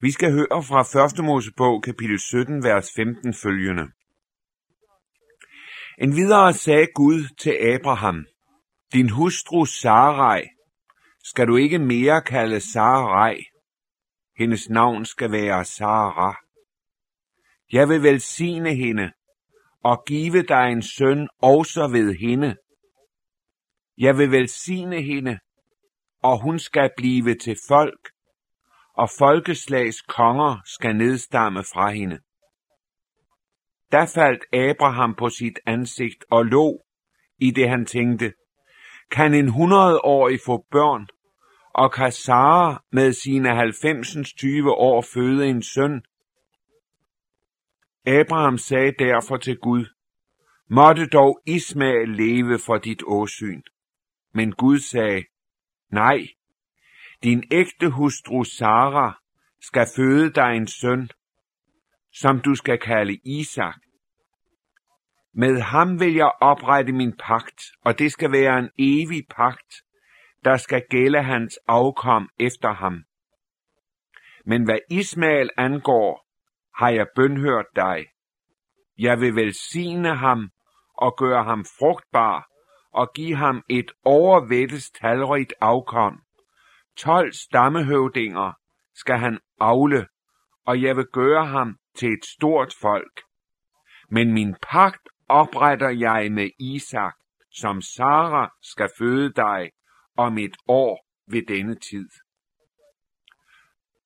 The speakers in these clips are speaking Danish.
Vi skal høre fra 1. Mosebog, kapitel 17, vers 15 følgende. En videre sagde Gud til Abraham, din hustru Sarai skal du ikke mere kalde Sarai. Hendes navn skal være Sara. Jeg vil velsigne hende og give dig en søn også ved hende. Jeg vil velsigne hende, og hun skal blive til folk, og folkeslags konger skal nedstamme fra hende. Da faldt Abraham på sit ansigt og lå, i det han tænkte, kan en hundredårig få børn, og kan Sara med sine 90 20 år føde en søn? Abraham sagde derfor til Gud, måtte dog Ismael leve for dit åsyn. Men Gud sagde, nej, din ægte hustru Sara skal føde dig en søn, som du skal kalde Isak. Med ham vil jeg oprette min pagt, og det skal være en evig pagt, der skal gælde hans afkom efter ham. Men hvad Ismael angår, har jeg bønhørt dig. Jeg vil velsigne ham og gøre ham frugtbar og give ham et overvættes talrigt afkom. Tolv stammehøvdinger skal han afle, og jeg vil gøre ham til et stort folk. Men min pagt opretter jeg med Isak, som Sara skal føde dig om et år ved denne tid.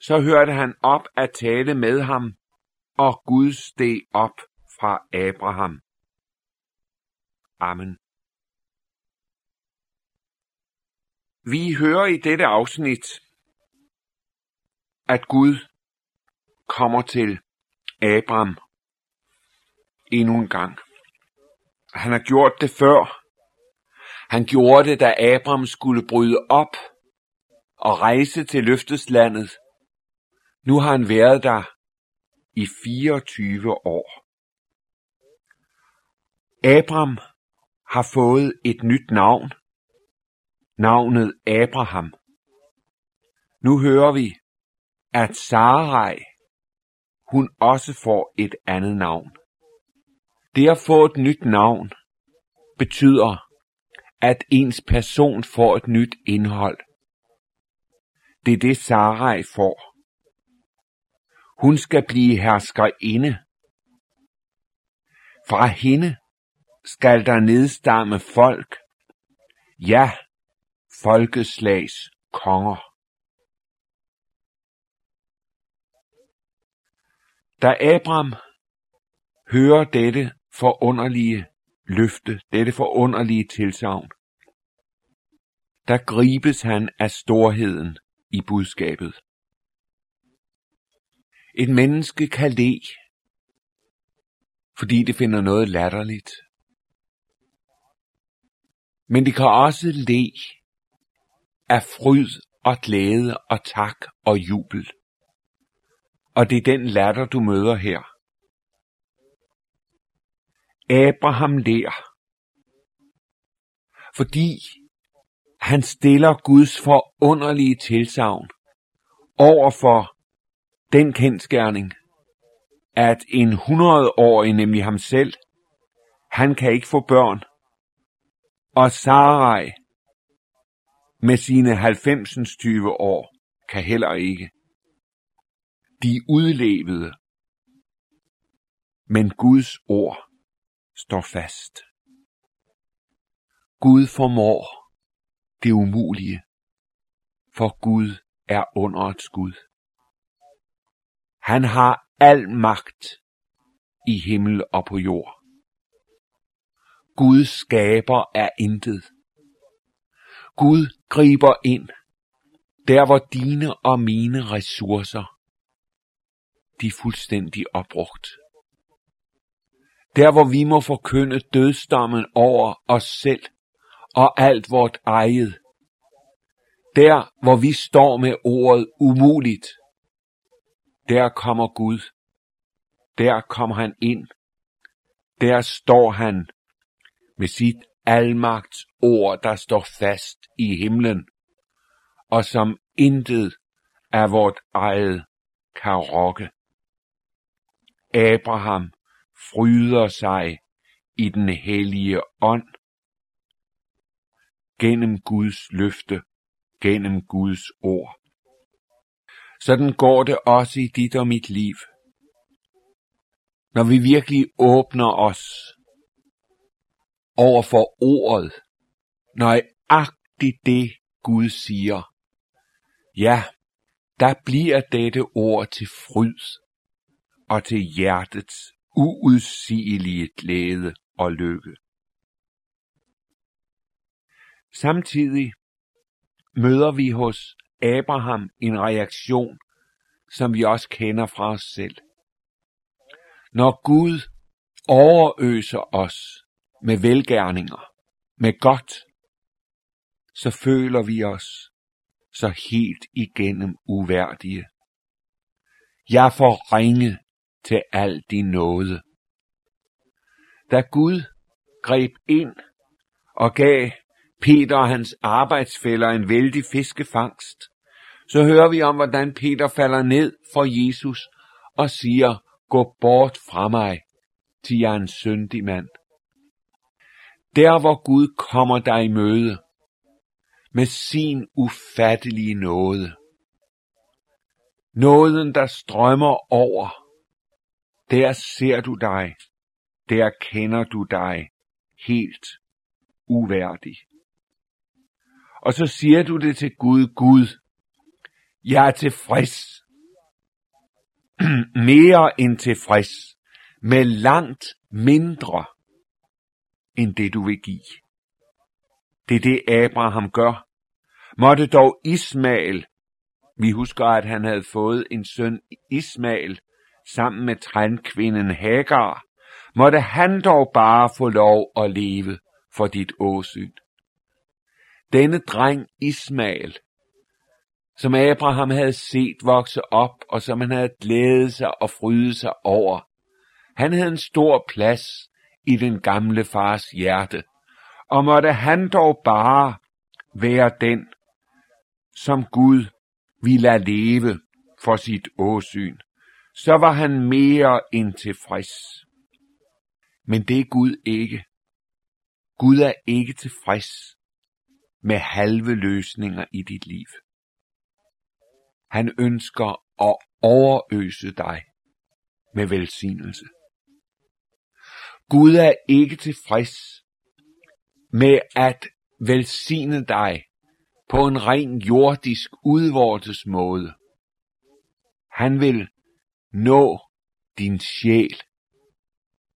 Så hørte han op at tale med ham, og Gud steg op fra Abraham. Amen. Vi hører i dette afsnit, at Gud kommer til Abraham endnu en gang. Han har gjort det før. Han gjorde det, da Abraham skulle bryde op og rejse til løfteslandet. Nu har han været der i 24 år. Abraham har fået et nyt navn. Navnet Abraham. Nu hører vi, at Sarai, hun også får et andet navn. Det at få et nyt navn betyder, at ens person får et nyt indhold. Det er det, Sarai får. Hun skal blive herskerinde. Fra hende skal der nedstamme folk, ja, folkeslags konger. Da Abraham hører dette forunderlige løfte, dette forunderlige tilsavn, der gribes han af storheden i budskabet. Et menneske kan le, fordi det finder noget latterligt. Men det kan også le af fryd og glæde og tak og jubel. Og det er den latter, du møder her. Abraham lærer, fordi han stiller Guds forunderlige tilsavn over for den kendskærning, at en 100-årig, nemlig ham selv, han kan ikke få børn, og Sarai med sine 90'ens 20 år kan heller ikke. De udlevede, men Guds ord står fast. Gud formår det umulige, for Gud er underets Gud. Han har al magt i himmel og på jord. Gud skaber er intet. Gud griber ind, der hvor dine og mine ressourcer, de er fuldstændig opbrugt. Der hvor vi må forkynde dødsdommen over os selv og alt vort eget. Der hvor vi står med ordet umuligt, der kommer Gud. Der kommer han ind. Der står han med sit almagts ord, der står fast i himlen, og som intet af vort eget kan rokke. Abraham fryder sig i den hellige ånd gennem Guds løfte, gennem Guds ord. Sådan går det også i dit og mit liv. Når vi virkelig åbner os over for ordet, nøjagtigt det Gud siger, ja, der bliver dette ord til fryd og til hjertets uudsigelige glæde og lykke. Samtidig møder vi hos Abraham en reaktion, som vi også kender fra os selv. Når Gud overøser os med velgærninger, med godt, så føler vi os så helt igennem uværdige. Jeg får ringe til al din nåde. Da Gud greb ind og gav Peter og hans arbejdsfælder en vældig fiskefangst, så hører vi om, hvordan Peter falder ned for Jesus og siger, gå bort fra mig, til jeg er en syndig mand. Der hvor Gud kommer dig i møde med sin ufattelige nåde. Nåden, der strømmer over. Der ser du dig. Der kender du dig helt uværdig. Og så siger du det til Gud, Gud, jeg er tilfreds. Mere end tilfreds. Med langt mindre end det du vil give. Det er det Abraham gør. Måtte dog Ismael, vi husker at han havde fået en søn Ismael, sammen med trænkvinden Hagar, måtte han dog bare få lov at leve for dit åsyn. Denne dreng Ismael, som Abraham havde set vokse op, og som han havde glædet sig og frydet sig over. Han havde en stor plads i den gamle fars hjerte, og måtte han dog bare være den, som Gud ville leve for sit åsyn, så var han mere end tilfreds. Men det er Gud ikke. Gud er ikke tilfreds med halve løsninger i dit liv. Han ønsker at overøse dig med velsignelse. Gud er ikke tilfreds med at velsigne dig på en ren jordisk udvortes måde. Han vil nå din sjæl,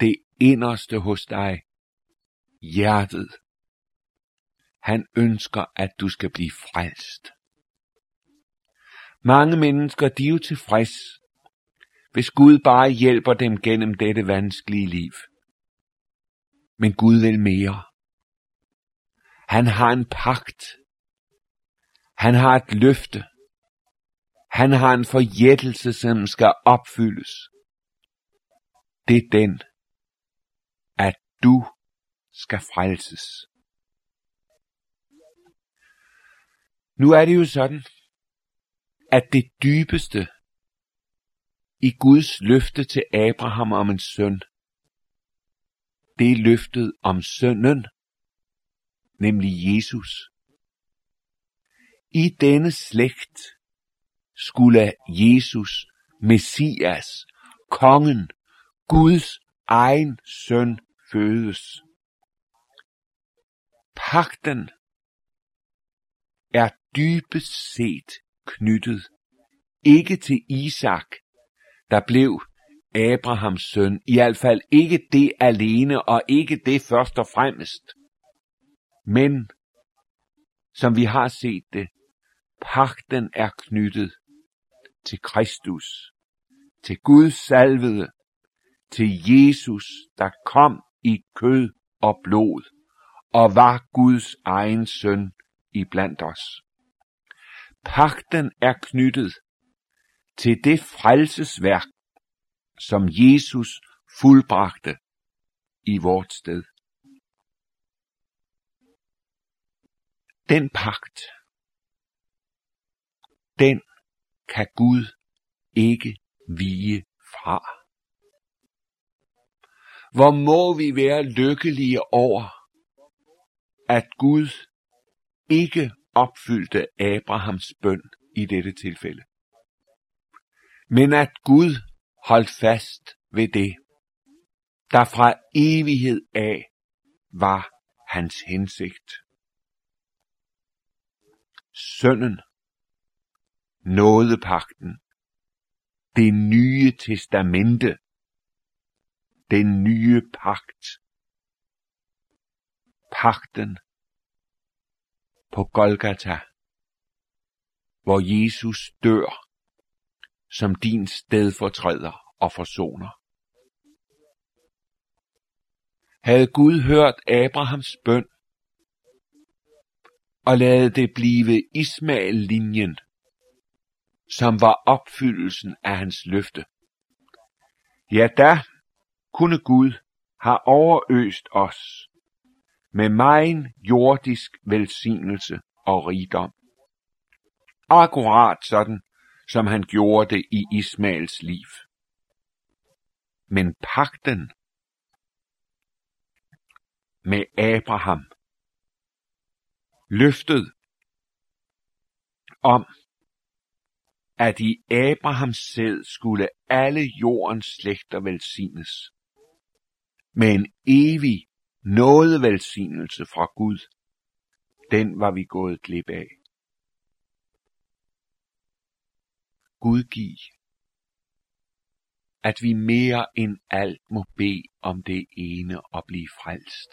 det inderste hos dig, hjertet. Han ønsker, at du skal blive frelst. Mange mennesker, de er jo tilfreds, hvis Gud bare hjælper dem gennem dette vanskelige liv. Men Gud vil mere. Han har en pagt. Han har et løfte. Han har en forjættelse, som skal opfyldes. Det er den, at du skal frelses. Nu er det jo sådan, at det dybeste i Guds løfte til Abraham om en søn, det er løftet om sønnen, nemlig Jesus. I denne slægt skulle Jesus, Messias, kongen, Guds egen søn fødes. Pakten er dybest set knyttet ikke til Isak, der blev Abrahams søn, i hvert fald ikke det alene og ikke det først og fremmest. Men, som vi har set det, pakten er knyttet til Kristus, til Guds salvede, til Jesus, der kom i kød og blod og var Guds egen søn i blandt os. Pakten er knyttet til det frelsesværk, som Jesus fuldbragte i vort sted. Den pagt, den kan Gud ikke vige fra. Hvor må vi være lykkelige over, at Gud ikke opfyldte Abrahams bøn i dette tilfælde. Men at Gud holdt fast ved det, der fra evighed af var hans hensigt. Sønnen, nådepakten, det nye testamente, den nye pagt, pagten på Golgata, hvor Jesus dør som din stedfortræder og forsoner. Havde Gud hørt Abrahams bøn og ladet det blive Ismael-linjen, som var opfyldelsen af hans løfte. Ja, da kunne Gud have overøst os med megen jordisk velsignelse og rigdom. Akkurat sådan, som han gjorde det i Ismaels liv. Men pakten med Abraham, løftet om, at i Abrahams sæd skulle alle jordens slægter velsignes, med en evig nådevelsignelse fra Gud, den var vi gået glip af. Gud giv, at vi mere end alt må bede om det ene og blive frelst.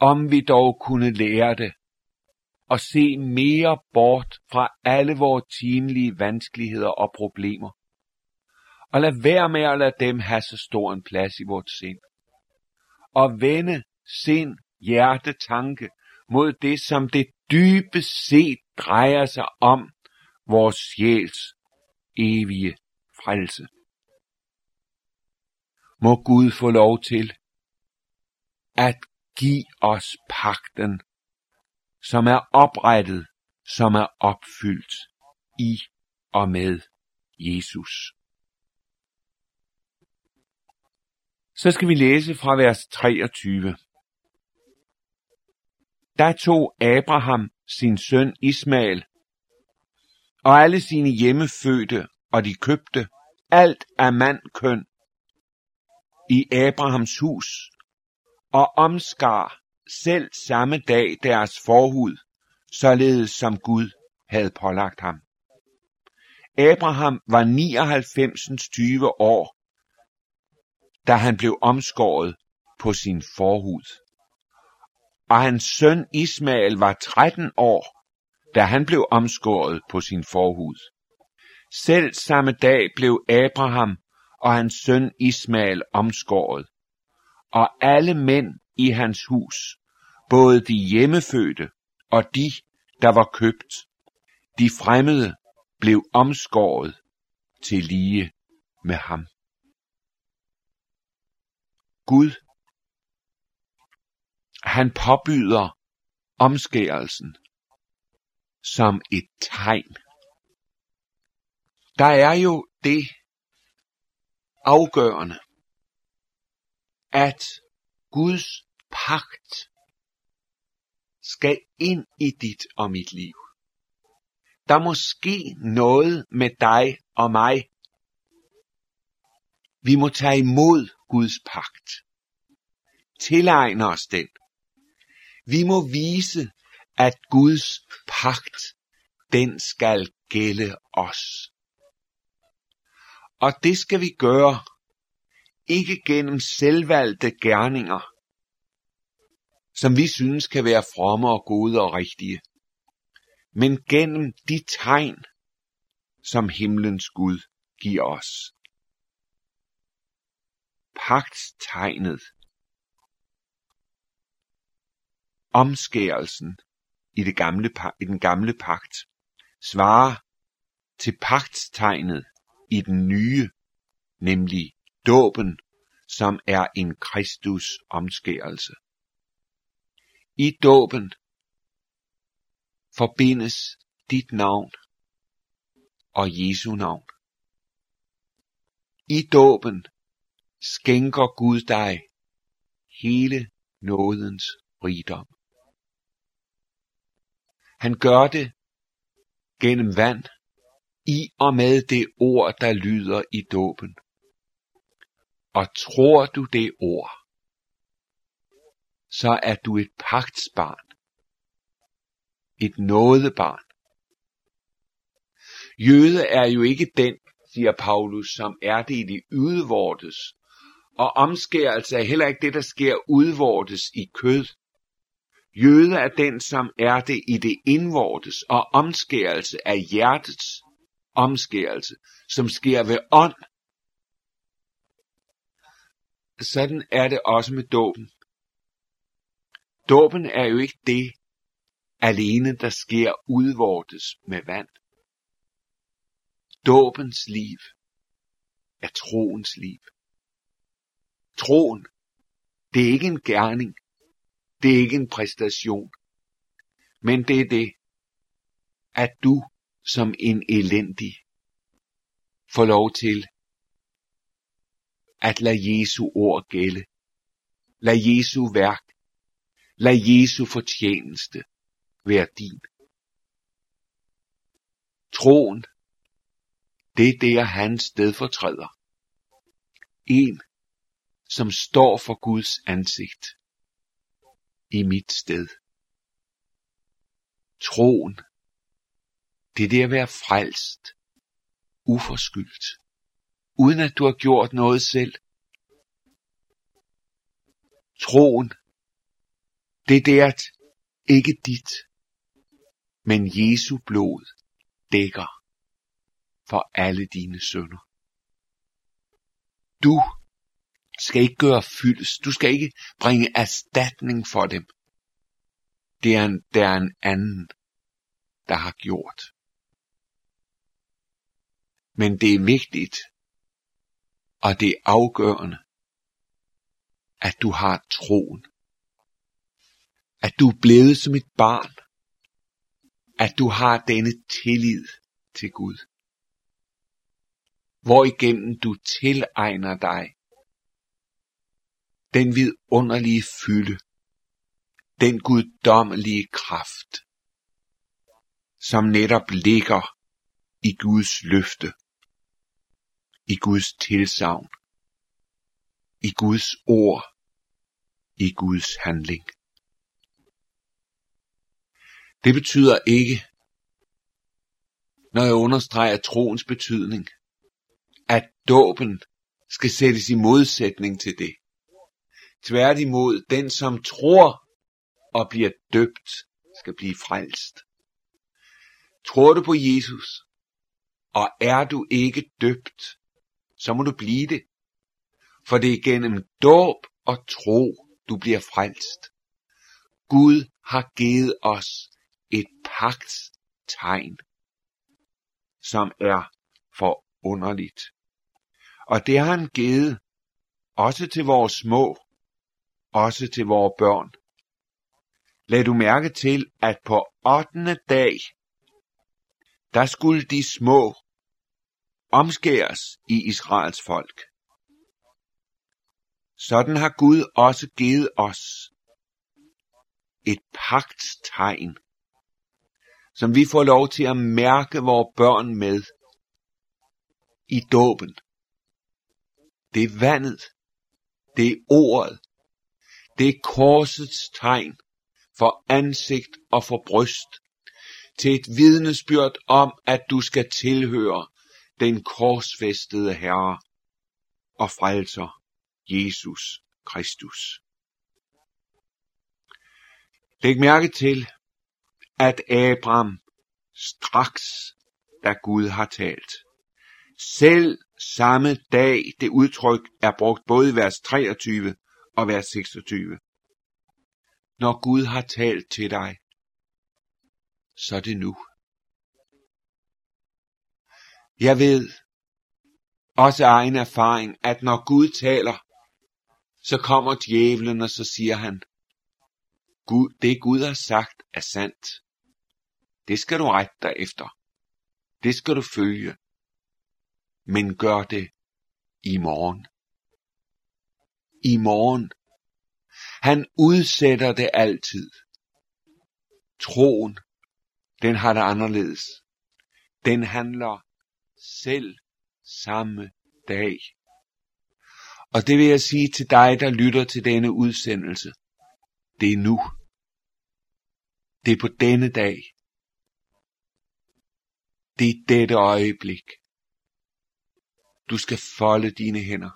Om vi dog kunne lære det, og se mere bort fra alle vores timelige vanskeligheder og problemer, og lad være med at lade dem have så stor en plads i vores sind, og vende sind, hjerte, tanke mod det, som det dybest set drejer sig om, vores sjæls evige frelse. Må Gud få lov til at give os pakten, som er oprettet, som er opfyldt i og med Jesus. Så skal vi læse fra vers 23. Der tog Abraham sin søn Ismael og alle sine hjemmefødte, og de købte alt af mandkøn i Abrahams hus, og omskar selv samme dag deres forhud, således som Gud havde pålagt ham. Abraham var 99. 20 år, da han blev omskåret på sin forhud. Og hans søn Ismael var 13 år, da han blev omskåret på sin forhud. Selv samme dag blev Abraham og hans søn Ismael omskåret, og alle mænd i hans hus, både de hjemmefødte og de, der var købt, de fremmede, blev omskåret til lige med ham. Gud, han påbyder omskærelsen som et tegn. Der er jo det afgørende, at Guds pagt skal ind i dit og mit liv. Der må ske noget med dig og mig. Vi må tage imod Guds pagt. Tilegne os den. Vi må vise, at Guds pagt, den skal gælde os. Og det skal vi gøre, ikke gennem selvvalgte gerninger, som vi synes kan være fromme og gode og rigtige, men gennem de tegn, som himlens Gud giver os. Pagtstegnet. Omskærelsen i, det gamle, i den gamle pagt svarer til pagtstegnet i den nye, nemlig dåben, som er en Kristus omskærelse. I dåben forbindes dit navn og Jesu navn. I dåben skænker Gud dig hele nådens rigdom. Han gør det gennem vand i og med det ord, der lyder i dåben. Og tror du det ord, så er du et pagtsbarn. Et nådebarn. Jøde er jo ikke den, siger Paulus, som er det i det udvortes. Og omskærelse er heller ikke det, der sker udvortes i kød. Jøde er den, som er det i det indvortes, og omskærelse er hjertets omskærelse, som sker ved ånd. Sådan er det også med dåben. Dåben er jo ikke det alene, der sker udvortes med vand. Dåbens liv er troens liv. Troen, det er ikke en gerning, det er ikke en præstation, men det er det, at du som en elendig får lov til at lade Jesu ord gælde. Lad Jesu værk, lad Jesu fortjeneste være din. Troen, det er der hans stedfortræder. En, som står for Guds ansigt i mit sted. Troen, det er det at være frelst, uforskyldt, uden at du har gjort noget selv. Troen, det er det at ikke dit, men Jesu blod dækker for alle dine sønder. Du skal ikke gøre fyldes. Du skal ikke bringe erstatning for dem. Det er en, der er en anden, der har gjort. Men det er vigtigt, og det er afgørende, at du har troen. At du er blevet som et barn. At du har denne tillid til Gud. Hvor igennem du tilegner dig den vidunderlige fylde, den guddommelige kraft, som netop ligger i Guds løfte, i Guds tilsavn, i Guds ord, i Guds handling. Det betyder ikke, når jeg understreger troens betydning, at dåben skal sættes i modsætning til det. Tværtimod, den som tror og bliver døbt, skal blive frelst. Tror du på Jesus, og er du ikke døbt, så må du blive det. For det er gennem dåb og tro, du bliver frelst. Gud har givet os et pagtstegn, som er forunderligt. Og det har han givet også til vores små, også til vores børn. Lad du mærke til, at på 8. dag, der skulle de små omskæres i Israels folk. Sådan har Gud også givet os et pagtstegn, som vi får lov til at mærke vores børn med i dåben. Det er vandet, det er ordet, det er korsets tegn for ansigt og for bryst, til et vidnesbyrd om, at du skal tilhøre den korsfæstede Herre og frelser Jesus Kristus. Læg mærke til, at Abraham straks, da Gud har talt, selv samme dag, det udtryk er brugt både i vers 23 og vers 26. Når Gud har talt til dig, så er det nu. Jeg ved, også af egen erfaring, at når Gud taler, så kommer djævlen, og så siger han, Gud, det Gud har sagt er sandt. Det skal du rette dig efter. Det skal du følge. Men gør det i morgen. I morgen. Han udsætter det altid. Troen, den har det anderledes. Den handler selv samme dag. Og det vil jeg sige til dig, der lytter til denne udsendelse. Det er nu. Det er på denne dag. Det er dette øjeblik. Du skal folde dine hænder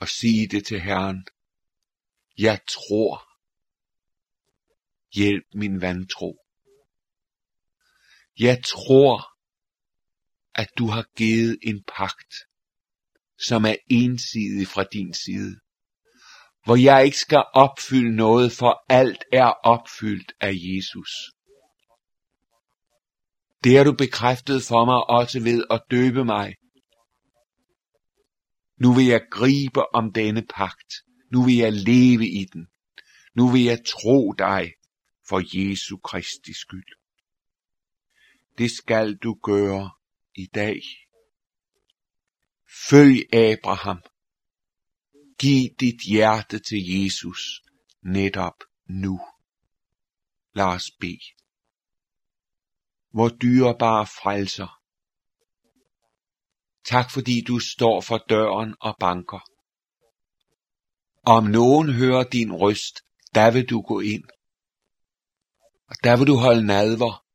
og sige det til Herren. Jeg tror. Hjælp min vantro. Jeg tror, at du har givet en pagt, som er ensidig fra din side, hvor jeg ikke skal opfylde noget, for alt er opfyldt af Jesus. Det har du bekræftet for mig også ved at døbe mig. Nu vil jeg gribe om denne pagt. Nu vil jeg leve i den. Nu vil jeg tro dig for Jesu Kristi skyld. Det skal du gøre i dag. Følg Abraham. Giv dit hjerte til Jesus netop nu. Lad os bede. Hvor dyrebare frelser. Tak fordi du står for døren og banker. Om nogen hører din røst, der vil du gå ind. Og der vil du holde nadver,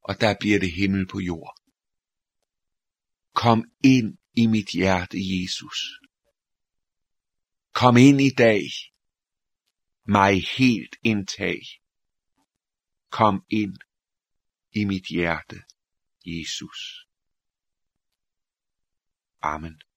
og der bliver det himmel på jord. Kom ind i mit hjerte, Jesus. Kom ind i dag. Mig helt indtag. Kom ind i mit hjerte, Jesus. Amen.